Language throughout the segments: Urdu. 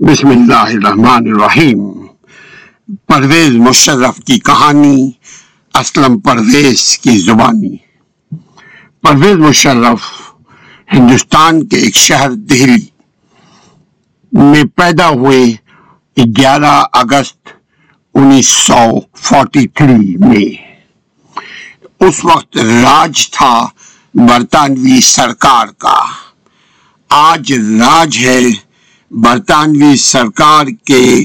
بسم اللہ الرحمن الرحیم۔ پرویز مشرف کی کہانی، اسلم پرویز کی زبانی۔ پرویز مشرف ہندوستان کے ایک شہر دہلی میں پیدا ہوئے گیارہ اگست انیس سو فورٹی تھری میں۔ اس وقت راج تھا برطانوی سرکار کا۔ آج راج ہے برطانوی سرکار کے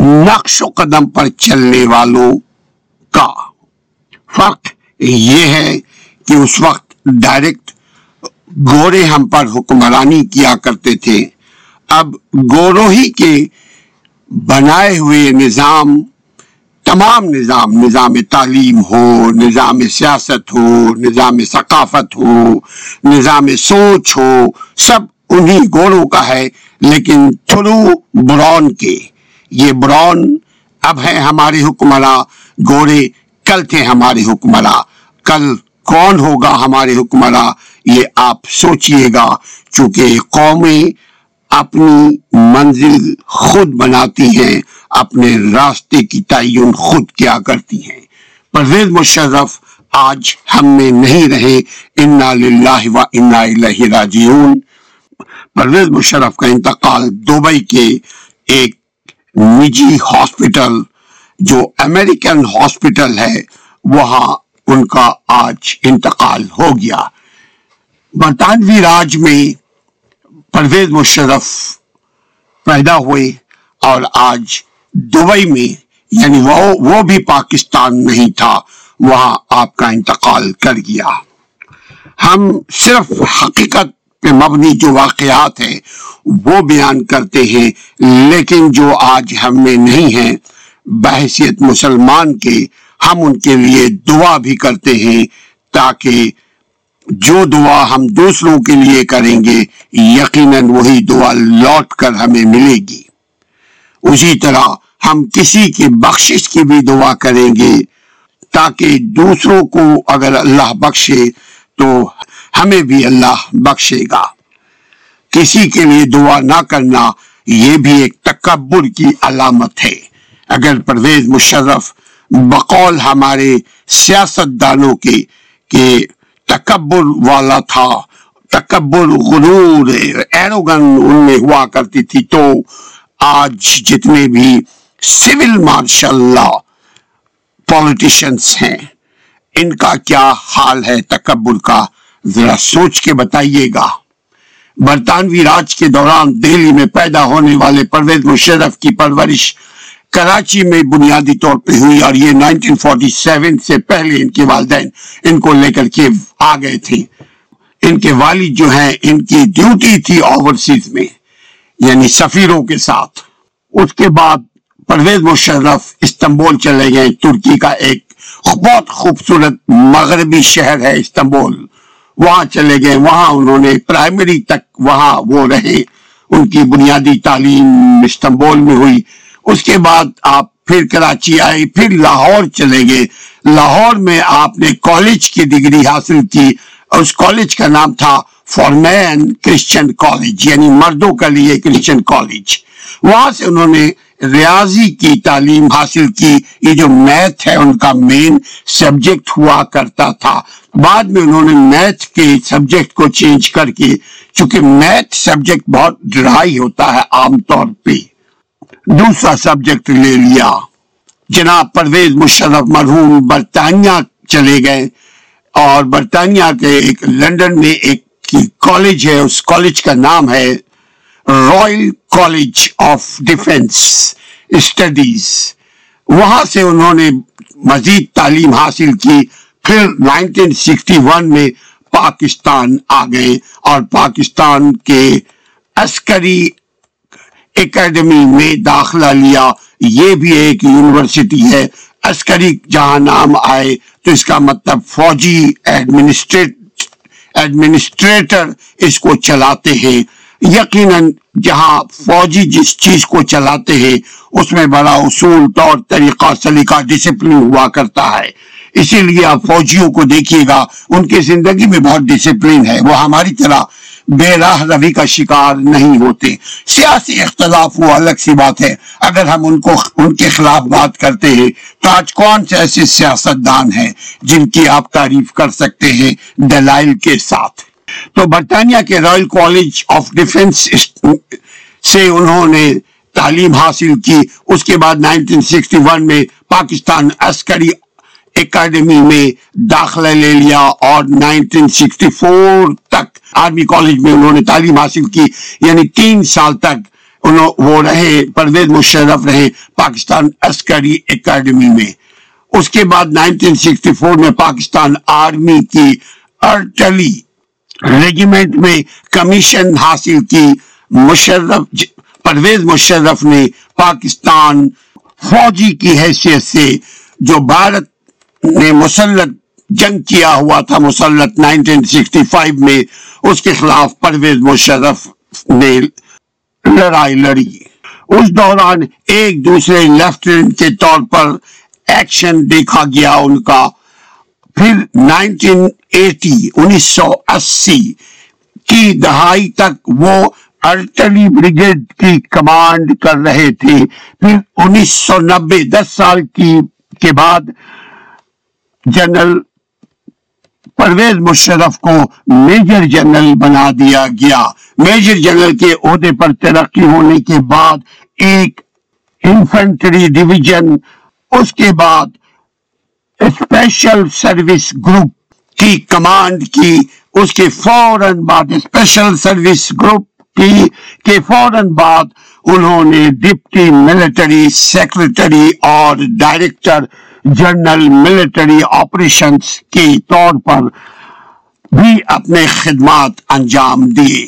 نقش و قدم پر چلنے والوں کا۔ فرق یہ ہے کہ اس وقت ڈائریکٹ گورے ہم پر حکمرانی کیا کرتے تھے۔ اب گورو ہی کے بنائے ہوئے نظام، تمام نظام نظام تعلیم ہو، نظام سیاست ہو، نظام ثقافت ہو، نظام سوچ ہو، سب انہی گوروں کا ہے، لیکن تھرو برون کے۔ یہ برون اب ہے ہمارے حکمراں گورے کل تھے ہمارے حکمراں۔ کل کون ہوگا ہمارے حکمراں؟ یہ آپ سوچئے گا، چونکہ قومیں اپنی منزل خود بناتی ہیں، اپنے راستے کی تعین خود کیا کرتی ہیں۔ پرویز مشرف، آج ہم میں نہیں رہے، انا للہ و انا الیہ راجعون۔ پرویز مشرف کا انتقال دوبئی کے ایک نجی ہاسپٹل، جو امریکن ہاسپٹل ہے، وہاں ان کا آج انتقال ہو گیا۔ برطانوی راج میں پرویز مشرف پیدا ہوئے اور آج دبئی میں یعنی وہ وہ بھی پاکستان نہیں تھا، وہاں آپ کا انتقال کر گیا۔ ہم صرف حقیقت پہ مبنی جو واقعات ہیں، وہ بیان کرتے ہیں، لیکن جو آج ہم میں نہیں ہیں بحثیت مسلمان کے ہم ان کے لیے دعا بھی کرتے ہیں تاکہ جو دعا ہم دوسروں کے لیے کریں گے، یقیناً وہی دعا لوٹ کر ہمیں ملے گی۔ اسی طرح ہم کسی کی بخشش کی بھی دعا کریں گے تاکہ دوسروں کو اگر اللہ بخشے تو ہمیں بھی اللہ بخشے گا۔ کسی کے لیے دعا نہ کرنا یہ بھی ایک تکبر کی علامت ہے۔ اگر پرویز مشرف بقول ہمارے سیاست دانوں کے کہ تکبر والا تھا، تکبر غرور، ایروگن ان میں ہوا کرتی تھی، تو آج جتنے بھی سول مارشل لا پولیٹیشنز ہیں، ان کا کیا حال ہے تکبر کا؟ ذرا سوچ کے بتائیے گا۔ برطانوی راج کے دوران دہلی میں پیدا ہونے والے پرویز مشرف کی پرورش کراچی میں بنیادی طور پہ ہوئی اور یہ 1947 سے پہلے ان کے والدین ان کو لے کر کے آ گئے تھے۔ ان کے والد جو ہیں، ان کی ڈیوٹی تھی اوورسیز میں یعنی سفیروں کے ساتھ۔ اس کے بعد پرویز مشرف استنبول چلے گئے۔ ترکی کا ایک بہت خوبصورت مغربی شہر ہے استنبول۔ وہاں چلے گئے۔ وہاں انہوں نے پرائمری تک وہاں وہ رہے۔ ان کی بنیادی تعلیم استنبول میں ہوئی۔ اس کے بعد آپ پھر کراچی آئی پھر لاہور چلے گئے۔ لاہور میں آپ نے کالج کی ڈگری حاصل کی۔ اور اس کالج کا نام تھا فار مین کرسچن کالج یعنی مردوں کا لیے کرسچن کالج وہاں سے انہوں نے ریاضی کی، تعلیم حاصل کی، یہ جو میتھ ہے ان کا مین سبجیکٹ ہوا کرتا تھا۔ بعد میں انہوں نے میتھ کے سبجیکٹ کو چینج کر کے، چونکہ میتھ سبجیکٹ بہت ڈرائی ہوتا ہے عام طور پہ۔ دوسرا سبجیکٹ لے لیا۔ جناب پرویز مشرف مرحوم برطانیہ چلے گئے۔ اور برطانیہ کے ایک، لنڈن میں ایک کالج ہے، اس کالج کا نام ہے Royal College of Defence Studies وہاں سے انہوں نے مزید تعلیم حاصل کی۔ پھر 1961 میں پاکستان آ گئے اور پاکستان کے عسکری اکیڈمی میں داخلہ لیا۔ یہ بھی ایک یونیورسٹی ہے۔ عسکری جہاں نام آئے تو اس کا مطلب فوجی ایڈمنسٹریٹر اس کو چلاتے ہیں۔ یقیناً جہاں فوجی جس چیز کو چلاتے ہیں، اس میں بڑا اصول، طور، طریقہ، سلیقہ ڈسپلن ہوا کرتا ہے۔ اسی لیے آپ فوجیوں کو دیکھیے گا، ان کی زندگی میں بہت ڈسپلن ہے۔ وہ ہماری طرح بے راہ روی کا شکار نہیں ہوتے۔ سیاسی اختلاف وہ الگ سی بات ہے۔ اگر ہم ان کو، ان کے خلاف بات کرتے ہیں، تو آج کون سے ایسے سیاست دان ہیں جن کی آپ تعریف کر سکتے ہیں دلائل کے ساتھ؟ تو برطانیہ کے رائل کالج آف ڈیفنس سے انہوں نے تعلیم حاصل کی۔ اس کے بعد 1961 میں پاکستان عسکری اکیڈمی میں داخلہ لے لیا اور 1964 تک آرمی کالج میں انہوں نے تعلیم حاصل کی۔ یعنی تین سال تک انہوں وہ رہے پرویز مشرف رہے پاکستان عسکری اکیڈمی میں۔ اس کے بعد 1964 میں پاکستان آرمی کی ارٹلی ریجیمنٹ میں کمیشن حاصل کی، مشرف، پرویز مشرف نے پاکستان فوجی کی حیثیت سے جو بھارت نے مسلط جنگ کیا ہوا تھا، مسلط 1965 میں، اس کے خلاف پرویز مشرف نے لڑائی لڑی۔ اس دوران ایک دوسرے لیفٹیننٹ کے طور پر ایکشن دیکھا گیا، ان کا پھر 1980 انیس سو اسی کی دہائی تک وہ ارٹلی بریگیڈ کی کمانڈ کر رہے تھے۔ پھر انیس سو نبے، دس سال کی، کے بعد جنرل پرویز مشرف کو میجر جنرل بنا دیا گیا۔ میجر جنرل کے عہدے پر ترقی ہونے کے بعد ایک انفنٹری ڈویژن، اس کے بعد اسپیشل سروس گروپ کی کمانڈ کی، اس کے فوراً بعد اسپیشل سروس گروپ کی، کے فوراً بعد انہوں نے ڈپٹی ملٹری سیکرٹری اور ڈائریکٹر جنرل ملٹری آپریشنز کے طور پر بھی اپنے خدمات انجام دیے۔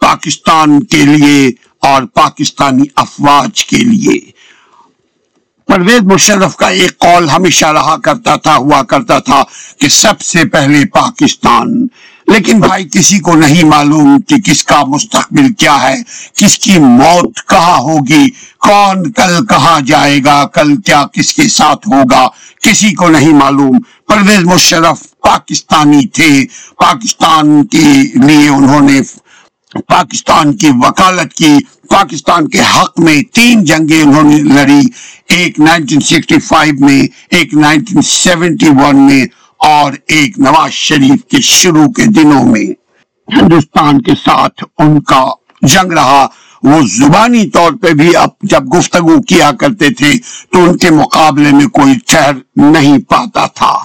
پاکستان کے لیے اور پاکستانی افواج کے لیے۔ پرویز مشرف کا ایک قول ہمیشہ رہا کرتا تھا، ہوا کرتا تھا کہ سب سے پہلے پاکستان۔ لیکن بھائی، کسی کو نہیں معلوم کہ کس کا مستقبل کیا ہے، کس کی موت کہاں ہوگی، کون کل کہاں جائے گا، کل کیا کس کے ساتھ ہوگا، کسی کو نہیں معلوم۔ پرویز مشرف پاکستانی تھے، پاکستان کے لیے انہوں نے پاکستان کی وکالت کی، پاکستان کے حق میں تین جنگیں انہوں نے لڑی، ایک 1965 میں، ایک 1971 میں اور ایک نواز شریف کے شروع کے دنوں میں۔ ہندوستان کے ساتھ ان کا جنگ رہا۔ وہ زبانی طور پہ بھی اب جب گفتگو کیا کرتے تھے تو ان کے مقابلے میں کوئی ٹھہر نہیں پاتا تھا۔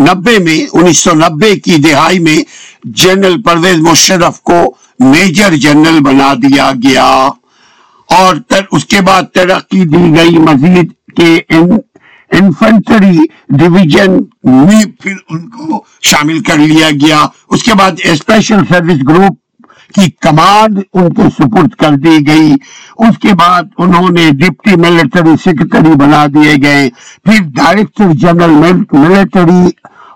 نبے میں، انیس سو نبے کی دہائی میں جنرل پرویز مشرف کو میجر جنرل بنا دیا گیا اور اس کے بعد ترقی دی گئی مزید کے انفنٹری ڈویژن میں پھر ان کو شامل کر لیا گیا۔ اس کے بعد اسپیشل سروس گروپ کی کمانڈ ان کو سپرد کر دی گئی۔ اس کے بعد انہوں نے ڈپٹی ملٹری سیکرٹری بنا دیے گئے۔ پھر ڈائریکٹر جنرل ملٹری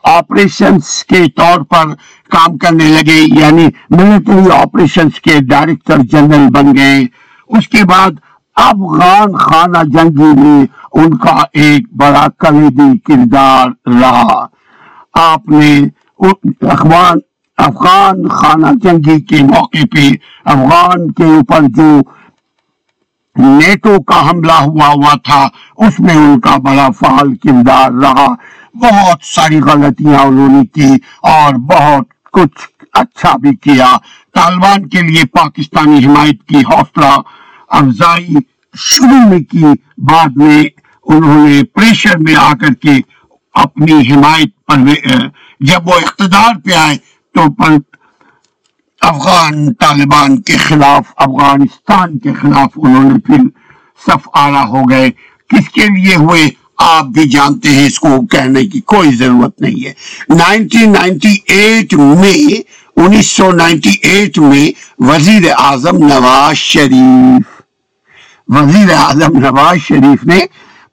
آپریشنز کے طور پر کام کرنے لگے یعنی ملٹری آپریشنز کے ڈائریکٹر جنرل بن گئے۔ اس کے بعد افغان خانہ جنگی میں ان کا ایک بڑا کلیدی کردار رہا۔ آپ نے افغان افغان خانہ جنگی کے موقع پہ افغان کے اوپر جو نیٹو کا حملہ ہوا ہوا تھا، اس میں ان کا بڑا فعال کردار رہا۔ بہت ساری غلطیاں انہوں نے کی اور بہت کچھ اچھا بھی کیا۔ طالبان کے لیے پاکستانی حمایت کی حوصلہ افزائی شروع میں کی، بعد میں انہوں نے پریشر میں آ کر کے اپنی حمایت پر، جب وہ اقتدار پہ آئے تو پر افغان طالبان کے خلاف، افغانستان کے خلاف انہوں نے پھر صف آرا ہو گئے۔ کس کے لیے ہوئے؟ آپ بھی جانتے ہیں، اس کو کہنے کی کوئی ضرورت نہیں ہے۔ نائنٹین نائنٹی ایٹ میں، انیس سو نائنٹی ایٹ میں وزیر اعظم نواز شریف، وزیر اعظم نواز شریف نے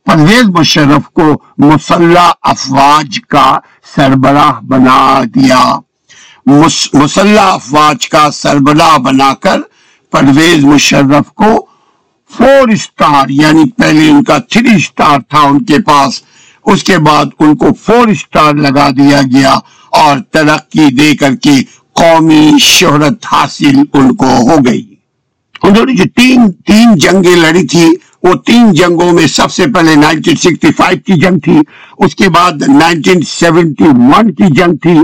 پرویز مشرف کو مسلح افواج کا سربراہ بنا دیا۔ مسلح افواج کا سربراہ بنا کر پرویز مشرف کو فور اسٹار یعنی پہلے ان کا تھری اسٹار تھا ان کے پاس، اس کے بعد ان کو فور اسٹار لگا دیا گیا اور ترقی دے کر کے قومی شہرت حاصل ان کو ہو گئی۔ انہوں نے جو تین تین جنگیں لڑی تھی، وہ تین جنگوں میں سب سے پہلے 1965 کی جنگ تھی، اس کے بعد 1971 کی جنگ تھی،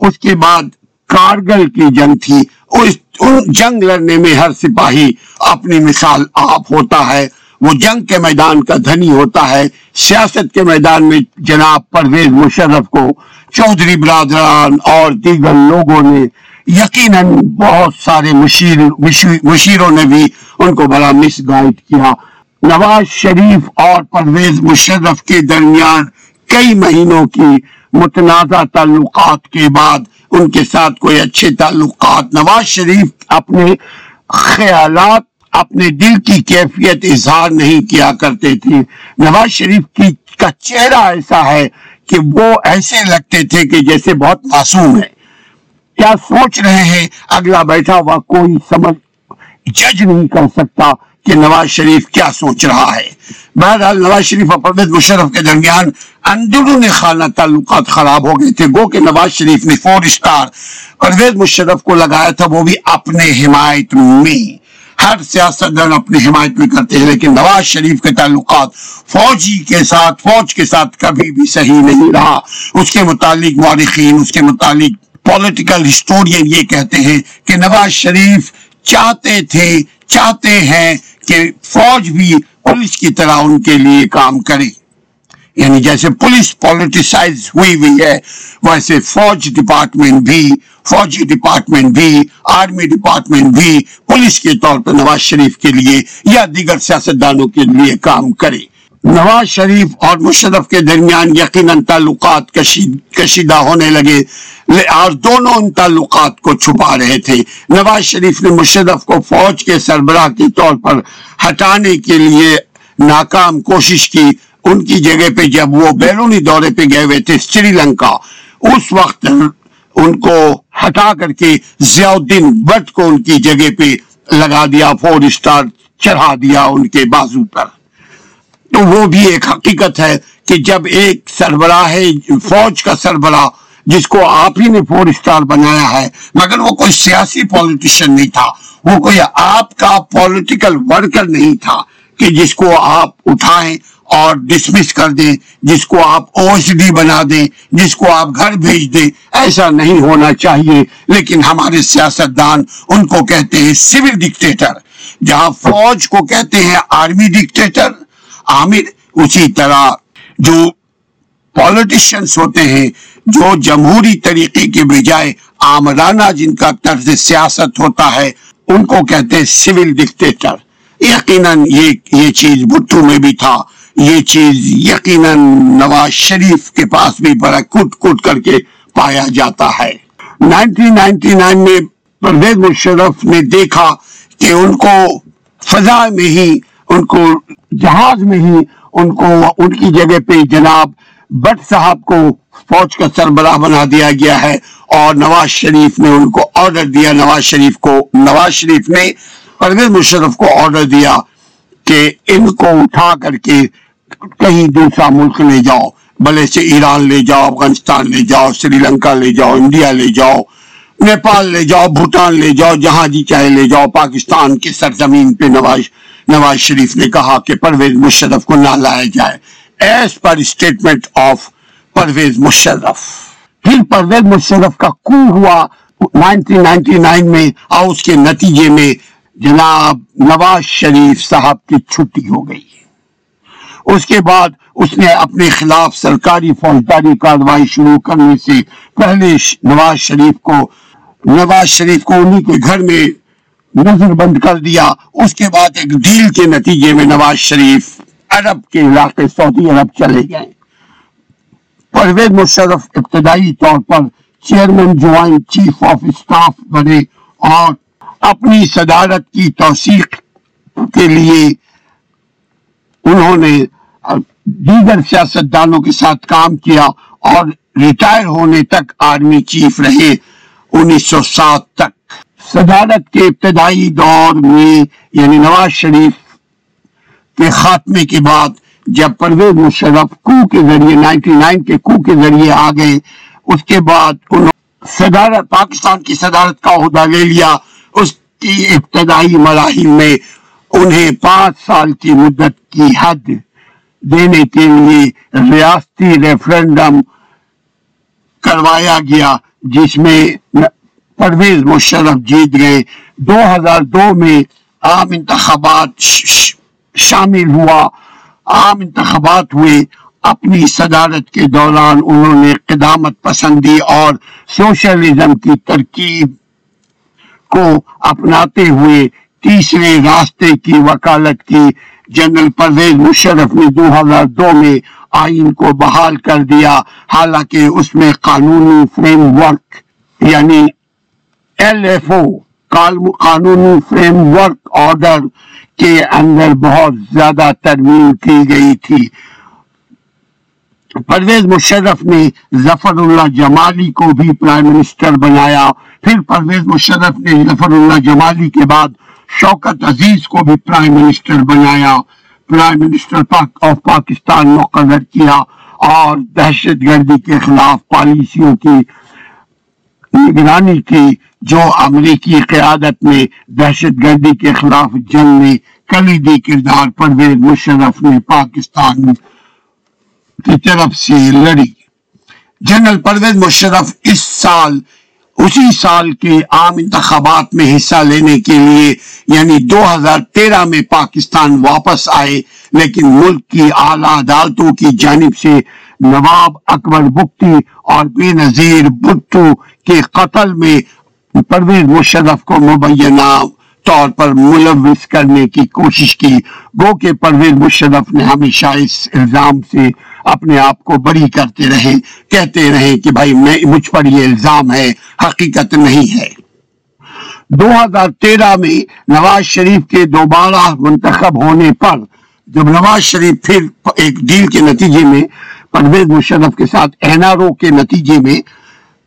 اس کے بعد کارگل کی جنگ تھی۔ اس جنگ لڑنے میں ہر سپاہی اپنی مثال آپ ہوتا ہے۔ وہ جنگ کے میدان کا دھنی ہوتا ہے۔ سیاست کے میدان میں جناب پرویز مشرف کو چودھری برادران اور دیگر لوگوں نے یقیناً بہت سارے مشیر مشیروں نے بھی ان کو بڑا مس گائڈ کیا۔ نواز شریف اور پرویز مشرف کے درمیان کئی مہینوں کی متنازع تعلقات کے بعد ان کے ساتھ کوئی اچھے تعلقات، نواز شریف اپنے خیالات، اپنے دل کی کیفیت اظہار نہیں کیا کرتے تھے۔ نواز شریف کی کا چہرہ ایسا ہے کہ وہ ایسے لگتے تھے کہ جیسے بہت معصوم ہے کیا سوچ رہے ہیں؟ اگلا بیٹھا ہوا کوئی سمجھ جج نہیں کر سکتا۔ کہ نواز شریف کیا سوچ رہا ہے۔ بہرحال نواز شریف اور پرویز مشرف کے درمیان اندرون خانہ تعلقات خراب ہو گئے تھے۔ گو کہ نواز شریف نے فور اسٹار پرویز مشرف کو لگایا تھا، وہ بھی اپنے حمایت میں۔ ہر سیاست دان اپنی حمایت میں کرتے ہیں، لیکن نواز شریف کے تعلقات فوجی کے ساتھ، فوج کے ساتھ کبھی بھی صحیح نہیں رہا۔ اس کے متعلق مورخین، اس کے متعلق پولیٹیکل ہسٹورین یہ کہتے ہیں کہ نواز شریف چاہتے تھے، چاہتے ہیں کہ فوج بھی پولیس کی طرح ان کے لیے کام کرے۔ یعنی جیسے پولیس پولیٹیسائز ہوئی ہوئی ہے، ویسے فوج ڈپارٹمنٹ بھی فوجی ڈپارٹمنٹ بھی آرمی ڈپارٹمنٹ بھی پولیس کے طور پر نواز شریف کے لیے یا دیگر سیاستدانوں کے لیے کام کرے۔ نواز شریف اور مشرف کے درمیان یقیناً تعلقات کشیدہ ہونے لگے۔ اور دونوں ان تعلقات کو چھپا رہے تھے۔ نواز شریف نے مشرف کو فوج کے سربراہ کے طور پر ہٹانے کے لیے ناکام کوشش کی۔ ان کی جگہ پہ جب وہ بیرونی دورے پہ گئے ہوئے تھے سری لنکا، اس وقت ان کو ہٹا کر کے ضیاء الدین بٹ کو ان کی جگہ پہ لگا دیا، فور اسٹار چڑھا دیا ان کے بازو پر۔ تو وہ بھی ایک حقیقت ہے کہ جب ایک سربراہ ہے فوج کا سربراہ جس کو آپ ہی نے فور اسٹار بنایا ہے، مگر وہ کوئی سیاسی پولیٹیشن نہیں تھا، وہ کوئی آپ کا پولیٹیکل ورکر نہیں تھا کہ جس کو آپ اٹھائیں اور ڈسمس کر دیں، جس کو آپ او ایس ڈی بنا دیں، جس کو آپ گھر بھیج دیں۔ ایسا نہیں ہونا چاہیے۔ لیکن ہمارے سیاست دان ان کو کہتے ہیں سول ڈکٹیٹر جہاں فوج کو کہتے ہیں آرمی ڈکٹیٹر عامر اسی طرح جو پولیٹیشنز ہوتے ہیں، جو جمہوری طریقے کے بجائے آمرانہ جن کا طرز سیاست ہوتا ہے، ان کو کہتے ہیں سول ڈکٹیٹر یقیناً یہ یہ چیز بھٹو میں بھی تھا۔ یہ چیز یقیناً نواز شریف کے پاس بھی بڑا کٹ کٹ کر کے پایا جاتا ہے۔ نائنٹین نائنٹی نائن میں پرویز مشرف نے دیکھا کہ ان کو فضا میں ہی ان کو جہاز میں ہی ان کو ان کی جگہ پہ جناب بٹ صاحب کو فوج کا سربراہ بنا دیا گیا ہے اور نواز شریف نے ان کو آرڈر دیا، نواز شریف کو، نواز شریف نے پرویز مشرف کو آرڈر دیا کہ ان کو اٹھا کر کے کہیں دوسرا ملک لے جاؤ بلے سے ایران لے جاؤ، افغانستان لے جاؤ، سری لنکا لے جاؤ، انڈیا لے جاؤ، نیپال لے جاؤ، بھوٹان لے جاؤ، جہاں جی چاہے لے جاؤ، پاکستان کی سرزمین پہ نواز نواز شریف نے کہا کہ پرویز مشرف کو نہ لایا جائے۔ As per statement of Pervez Musharraf. پھر پرویز مشرف کا کو ہوا۔ 1999 میں اور اس کے نتیجے میں جناب نواز شریف صاحب کی چھٹی ہو گئی۔ اس کے بعد اس نے اپنے خلاف سرکاری فوجداری کاروائی شروع کرنے سے پہلے نواز شریف کو نواز شریف کو انہی کے گھر میں نظر بند کر دیا۔ اس کے بعد ایک ڈیل کے نتیجے میں نواز شریف عرب کے علاقے سعودی عرب چلے گئے۔ پرویز مشرف ابتدائی طور پر chairman, joint chief of staff بنے اور اپنی صدارت کی توثیق کے لیے انہوں نے دیگر سیاست دانوں کے ساتھ کام کیا اور ریٹائر ہونے تک آرمی چیف رہے انیس سو سات تک۔ صدارت کے ابتدائی دور میں یعنی نواز شریف کے خاتمے کے بعد جب پرویز مشرف کو کے ذریعے، نائنٹی نائن کے کو کے ذریعے آ گئے، اس کے بعد انہوں صدارت، پاکستان کی صدارت کا عہدہ لے لیا۔ اس کی ابتدائی مراحل میں انہیں پانچ سال کی مدت کی حد دینے کے لیے ریاستی ریفرنڈم کروایا گیا، جس میں پرویز مشرف جیت گئے۔ دو ہزار دو میں عام انتخابات شامل ہوا۔ عام انتخابات ہوئے۔ اپنی صدارت کے دوران انہوں نے قدامت پسندی اور سوشلزم کی ترکیب کو اپناتے ہوئے تیسرے راستے کی وکالت کی۔ جنرل پرویز مشرف نے دو ہزار دو میں آئین کو بحال کر دیا۔ حالانکہ اس میں قانونی فریم ورک یعنی ایل ایف او قانونی فریم ورک آرڈر کے اندر بہت زیادہ ترمیم کی گئی تھی۔ پرویز مشرف نے ظفر اللہ جمالی کو بھی پرائم منسٹر بنایا۔ پھر پرویز مشرف نے ظفر اللہ جمالی کے بعد شوکت عزیز کو بھی پرائم منسٹر بنایا۔ پرائم منسٹر آف پاکستان مقرر کیا اور دہشت گردی کے خلاف پالیسیوں کی نگرانی کی جو امریکی قیادت میں دہشت گردی کے خلاف جنگ میں کلیدی کردار پرویز مشرف نے پاکستان کی طرف سے لڑی۔ جنرل پرویز مشرف اس سال، اسی سال کے عام انتخابات میں حصہ لینے کے لیے یعنی دو ہزار تیرہ میں پاکستان واپس آئے، لیکن ملک کی اعلی عدالتوں کی جانب سے نواب اکبر بکتی اور بے نظیر بھٹو کے قتل میں پرویز مشرف کو مبینہ طور پر ملوث کرنے کی کوشش کی۔ گو کہ پرویز مشرف نے ہمیشہ اس الزام سے اپنے آپ کو بری کرتے رہے، کہتے رہے کہ بھائی میں، مجھ پر یہ الزام ہے، حقیقت نہیں ہے۔ دو ہزار تیرہ میں نواز شریف کے دوبارہ منتخب ہونے پر جب نواز شریف پھر ایک ڈیل کے نتیجے میں پرویز مشرف کے ساتھ این آر او کے نتیجے میں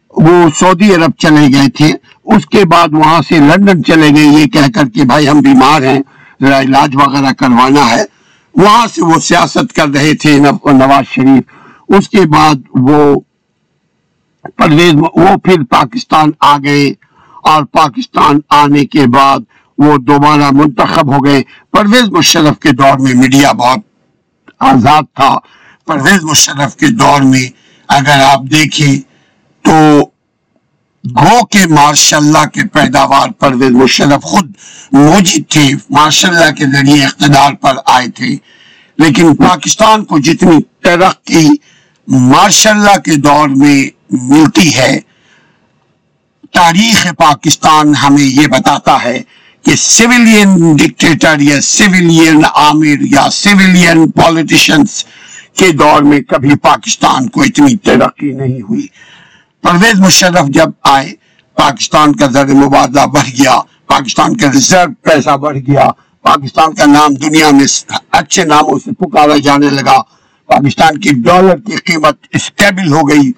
وہ سعودی عرب چلے گئے تھے۔ اس کے بعد وہاں سے لندن چلے گئے۔ یہ کہہ کر کہ بھائی ہم بیمار ہیں، ذرا علاج وغیرہ کروانا ہے۔ وہاں سے وہ سیاست کر رہے تھے نواز شریف۔ اس کے بعد وہ پرویز وہ پھر پاکستان آ گئے اور پاکستان آنے کے بعد وہ دوبارہ منتخب ہو گئے۔ پرویز مشرف کے دور میں میڈیا بہت آزاد تھا۔ پرویز مشرف کے دور میں اگر آپ دیکھیں تو گو کے ماشاء اللہ کے پیداوار پرویز مشرف خود موجود تھے ماشاء اللہ کے ذریعے اقتدار پر آئے تھے۔ لیکن پاکستان کو جتنی ترقی ماشاء اللہ کے دور میں ملتی ہے، تاریخ پاکستان ہمیں یہ بتاتا ہے کہ سویلین ڈکٹیٹر یا سویلین عامر یا سویلین پولیٹیشنز کے دور میں کبھی پاکستان کو اتنی ترقی نہیں ہوئی۔ پرویز مشرف جب آئے، پاکستان کا زر مبادلہ بڑھ گیا، پاکستان کا ریزرو پیسہ بڑھ گیا، پاکستان کا نام دنیا میں اچھے ناموں سے پکارا جانے لگا۔ پاکستان کی ڈالر کی قیمت اسٹیبل ہو گئی۔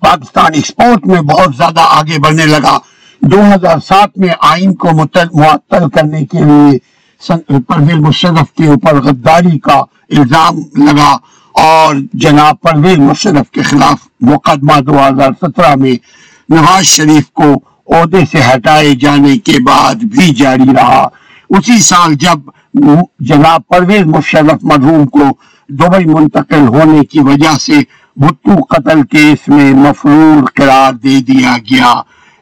پاکستان ایکسپورٹ میں بہت زیادہ آگے بڑھنے لگا۔ دو ہزار سات میں آئین کو معطل کرنے کے لیے پرویز مشرف کے اوپر غداری کا الزام لگا اور جناب پرویز مشرف کے خلاف مقدمہ دو ہزار سترہ میں نواز شریف کو عہدے سے ہٹائے جانے کے بعد بھی جاری رہا۔ اسی سال جب جناب پرویز مشرف مرحوم کو دبئی منتقل ہونے کی وجہ سے بھٹو قتل کیس میں مفرور قرار دے دیا گیا۔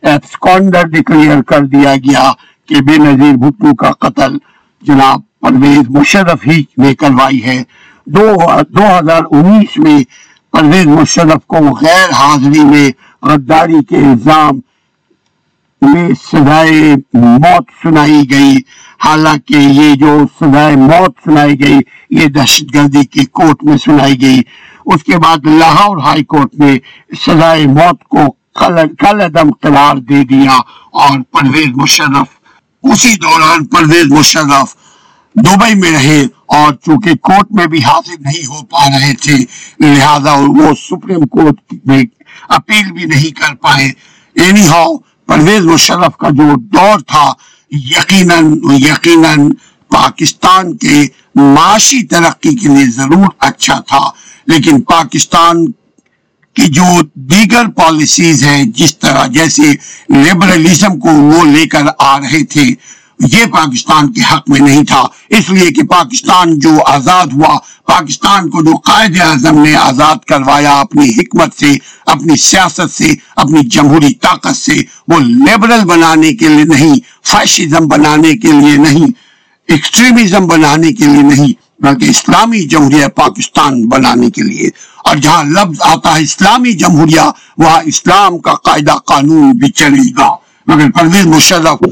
ایبسکونڈر ڈکلیئر کر دیا گیا کہ بے نظیر بھٹو کا قتل جناب پرویز مشرف ہی نے کروائی ہے۔ دو دو ہزار انیس میں پرویز مشرف کو غیر حاضری میں غداری کے الزام میں سزائے موت سنائی گئی۔ حالانکہ یہ جو سزائے موت سنائی گئی، یہ دہشت گردی کی کورٹ میں سنائی گئی۔ اس کے بعد لاہور ہائی کورٹ میں سزائے موت کو کل عدم قرار دے دیا اور پرویز مشرف اسی دوران پرویز مشرف دبئی میں رہے اور چونکہ کورٹ میں بھی حاضر نہیں ہو پا رہے تھے، لہذا وہ سپریم کورٹ میں اپیل بھی نہیں کر پائے۔ اینی ہاؤ پرویز مشرف کا جو دور تھا، یقیناً یقیناً پاکستان کے معاشی ترقی کے لیے ضرور اچھا تھا۔ لیکن پاکستان کہ جو دیگر پالیسیز ہیں جس طرح جیسے لیبرلزم کو وہ لے کر آ رہے تھے، یہ پاکستان کے حق میں نہیں تھا۔ اس لیے کہ پاکستان جو آزاد ہوا، پاکستان کو جو قائد اعظم نے آزاد کروایا اپنی حکمت سے، اپنی سیاست سے، اپنی جمہوری طاقت سے، وہ لیبرل بنانے کے لیے نہیں فیشزم بنانے کے لیے نہیں ایکسٹریمزم بنانے کے لیے نہیں۔ بلکہ اسلامی جمہوریہ پاکستان بنانے کے لیے۔ اور جہاں لفظ آتا ہے اسلامی جمہوریہ، وہاں اسلام کا قاعدہ قانون بھی چلے گا۔ مگر پرویز مشرف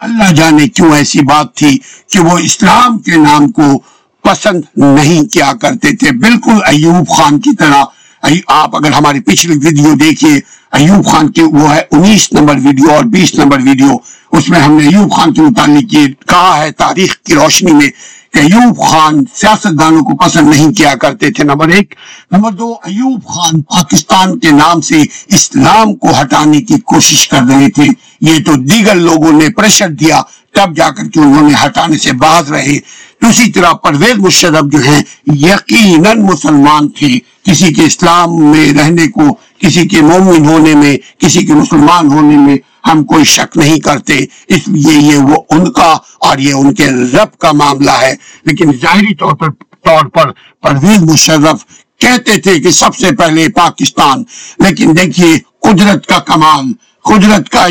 اللہ جانے کیوں ایسی بات تھی کہ وہ اسلام کے نام کو پسند نہیں کیا کرتے تھے؟ بالکل ایوب خان کی طرح آپ اگر ہماری پچھلی ویڈیو دیکھیے، ایوب خان کی وہ ہے انیس نمبر ویڈیو اور بیس نمبر ویڈیو، اس میں ہم نے ایوب خان کے متعلق یہ کہا ہے تاریخ کی روشنی میں کہ ایوب خان سیاست دانوں کو پسند نہیں کیا کرتے تھے۔ نمبر ایک۔ نمبر دو، ایوب خان پاکستان کے نام سے اسلام کو ہٹانے کی کوشش کر رہے تھے۔ یہ تو دیگر لوگوں نے پریشر دیا، تب جا کر کے انہوں نے ہٹانے سے باز رہے۔ دوسری طرح پرویز مشرف جو ہیں، یقیناً مسلمان تھے۔ کسی کے اسلام میں رہنے کو، کسی کے مومن ہونے میں، کسی کے مسلمان ہونے میں ہم کوئی شک نہیں کرتے۔ اس لیے یہ وہ ان کا اور یہ ان کے رب کا معاملہ ہے۔ لیکن ظاہری طور پر طور پر پرویز مشرف کہتے تھے کہ سب سے پہلے پاکستان۔ لیکن دیکھیے، قدرت کا کمال، قدرت کا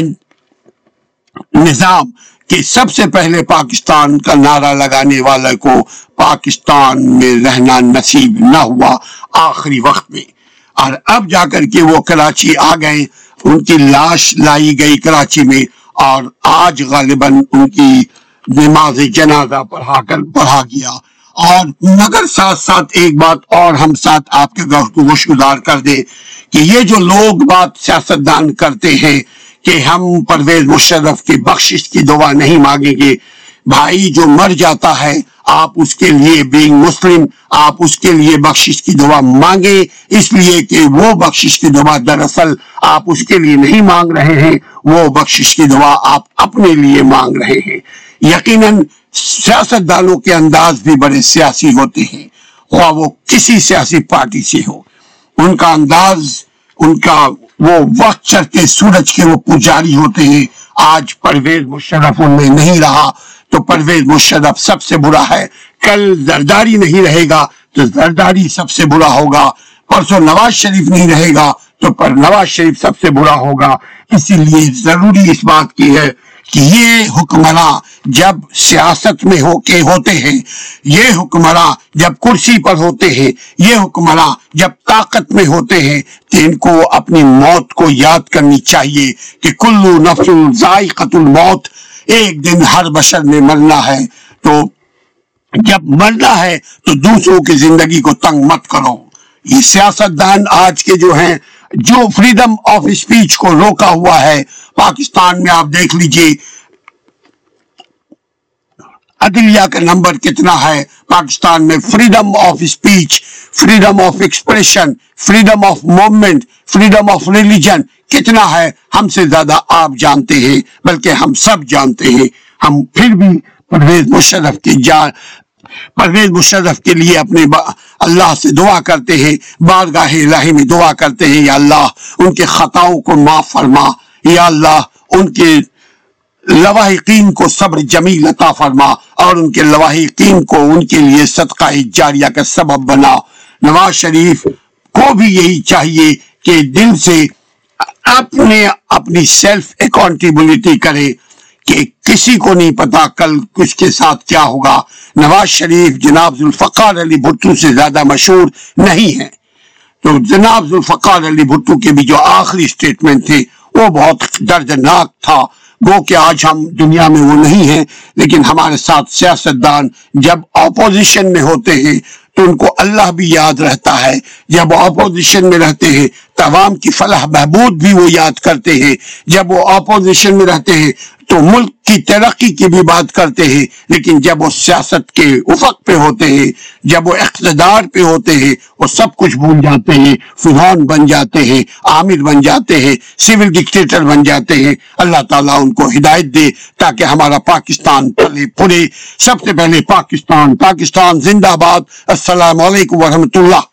نظام کہ سب سے پہلے پاکستان کا نعرہ لگانے والے کو پاکستان میں رہنا نصیب نہ ہوا آخری وقت میں۔ اور اب جا کر کے وہ کراچی آ گئے، ان کی لاش لائی گئی کراچی میں، اور آج غالباً ان کی نماز جنازہ پڑھا کر پڑھا گیا۔ اور مگر ساتھ ساتھ ایک بات اور ہم ساتھ آپ کے گوش گزار کر دے کہ یہ جو لوگ بات سیاست دان کرتے ہیں کہ ہم پرویز مشرف کی بخشش کی دعا نہیں مانگیں گے۔ بھائی جو مر جاتا ہے، آپ اس کے لیے بینگ مسلم آپ اس کے لیے بخشش کی دعا مانگے اس لیے کہ وہ بخشش کی دعا دراصل آپ اس کے لیے نہیں مانگ رہے ہیں، وہ بخشش کی دعا آپ اپنے لیے مانگ رہے ہیں۔ یقیناً سیاست دانوں کے انداز بھی بڑے سیاسی ہوتے ہیں۔ خواہ وہ کسی سیاسی پارٹی سے ہو۔ ان کا انداز، ان کا وہ وقت چڑھتے سورج کے وہ پجاری ہوتے ہیں۔ آج پرویز مشرف ان میں نہیں رہا۔ تو پرویز مشرف سب سے برا ہے۔ کل زرداری نہیں رہے گا تو زرداری سب سے برا ہوگا۔ پرسوں نواز شریف نہیں رہے گا تو پر نواز شریف سب سے برا ہوگا۔ اسی لیے ضروری اس بات کی ہے کہ یہ حکمراں جب سیاست میں ہو کے ہوتے ہیں، یہ حکمراں جب کرسی پر ہوتے ہیں، یہ حکمراں جب طاقت میں ہوتے ہیں، تو ان کو اپنی موت کو یاد کرنی چاہیے کہ کلو نفس ذائقت الموت ایک دن ہر بشر نے مرنا ہے۔ تو جب مرنا ہے، تو دوسروں کی زندگی کو تنگ مت کرو۔ یہ سیاست دان آج کے جو ہیں جو فریڈم آف اسپیچ کو روکا ہوا ہے، پاکستان میں آپ دیکھ لیجیے۔ عدلیہ کا نمبر کتنا ہے؟ پاکستان میں freedom of speech freedom of expression freedom of movement freedom of religion کتنا ہے؟ ہم سے زیادہ آپ جانتے ہیں، بلکہ ہم سب جانتے ہیں۔ ہم پھر بھی پرویز مشرف کی جان پرویز مشرف کے لیے اپنے اللہ سے دعا کرتے ہیں، بارگاہ الہی میں دعا کرتے ہیں، یا اللہ ان کے خطاؤں کو معاف فرما، یا اللہ ان کے لواحقین کو صبر جمیل عطا فرما اور ان کے لواحقین کو ان کے لیے صدقہ جاریہ کا سبب بنا۔ نواز شریف کو بھی یہی چاہیے کہ دل سے اپنے اپنی سیلف اکاؤنٹیبلٹی کرے۔ کہ کسی کو نہیں پتا کل کچھ کے ساتھ کیا ہوگا۔ نواز شریف جناب ذوالفقار علی بھٹو سے زیادہ مشہور نہیں ہے تو جناب ذوالفقار علی بھٹو کے بھی جو آخری سٹیٹمنٹ تھے، وہ بہت دردناک تھا۔ گو کہ آج ہم دنیا میں وہ نہیں ہیں، لیکن ہمارے ساتھ سیاست دان جب اپوزیشن میں ہوتے ہیں، تو ان کو اللہ بھی یاد رہتا ہے۔ جب وہ اپوزیشن میں رہتے ہیں تمام کی فلاح بہبود بھی وہ یاد کرتے ہیں۔ جب وہ اپوزیشن میں رہتے ہیں تو ملک کی ترقی کی بھی بات کرتے ہیں، لیکن جب وہ سیاست کے افق پہ ہوتے ہیں، جب وہ اقتدار پہ ہوتے ہیں، وہ سب کچھ بھول جاتے ہیں فرحان بن جاتے ہیں، عامر بن جاتے ہیں، سول ڈکٹیٹر بن جاتے ہیں۔ اللہ تعالیٰ ان کو ہدایت دے تاکہ ہمارا پاکستان پلے پورے سب سے پہلے پاکستان پاکستان زندہ باد السلام علیکم ورحمۃ اللہ۔